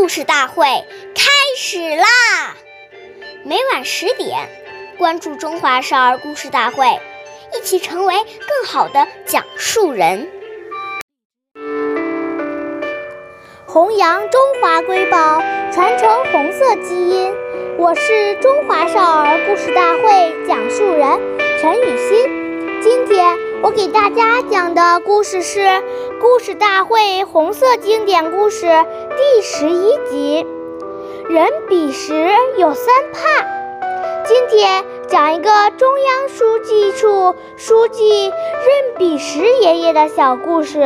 故事大会开始啦！每晚十点，关注《中华少儿故事大会》，一起成为更好的讲述人。弘扬中华瑰宝，传承红色基因。我是中华少儿故事大会讲述人陈雨欣。今天我给大家讲的故事是《故事大会红色经典故事》第十一集。人比时有三怕。今天讲一个中央书记处书记任弼时爷爷的小故事。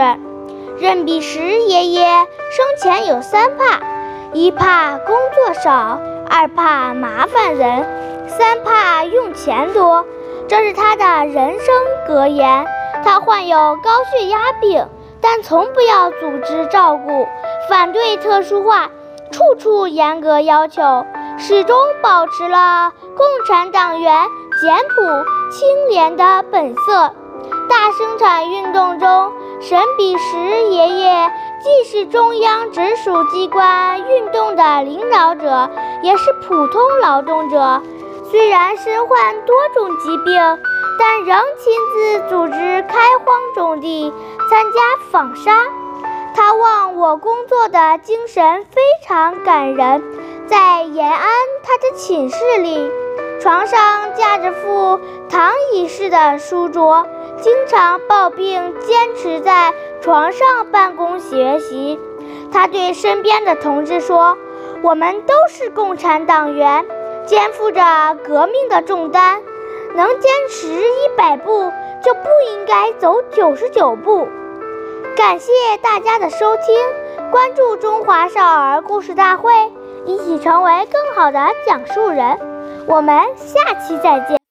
任弼时爷爷生前有三怕：一怕工作少，二怕麻烦人，三怕用钱多。这是他的人生格言。他患有高血压病，但从不要组织照顾，反对特殊化。处处严格要求，始终保持了共产党员简朴清廉的本色。大生产运动中，任弼时爷爷既是中央直属机关运动的领导者，也是普通劳动者。虽然身患多种疾病，但仍亲自组织开荒种地，参加纺纱。他忘我工作的精神非常感人。在延安，他的寝室里，床上架着副躺椅式的书桌，经常抱病坚持在床上办公学习。他对身边的同志说：“我们都是共产党员，肩负着革命的重担，能坚持一百步，就不应该走九十九步。”感谢大家的收听，关注中华少儿故事大会，一起成为更好的讲述人。我们下期再见。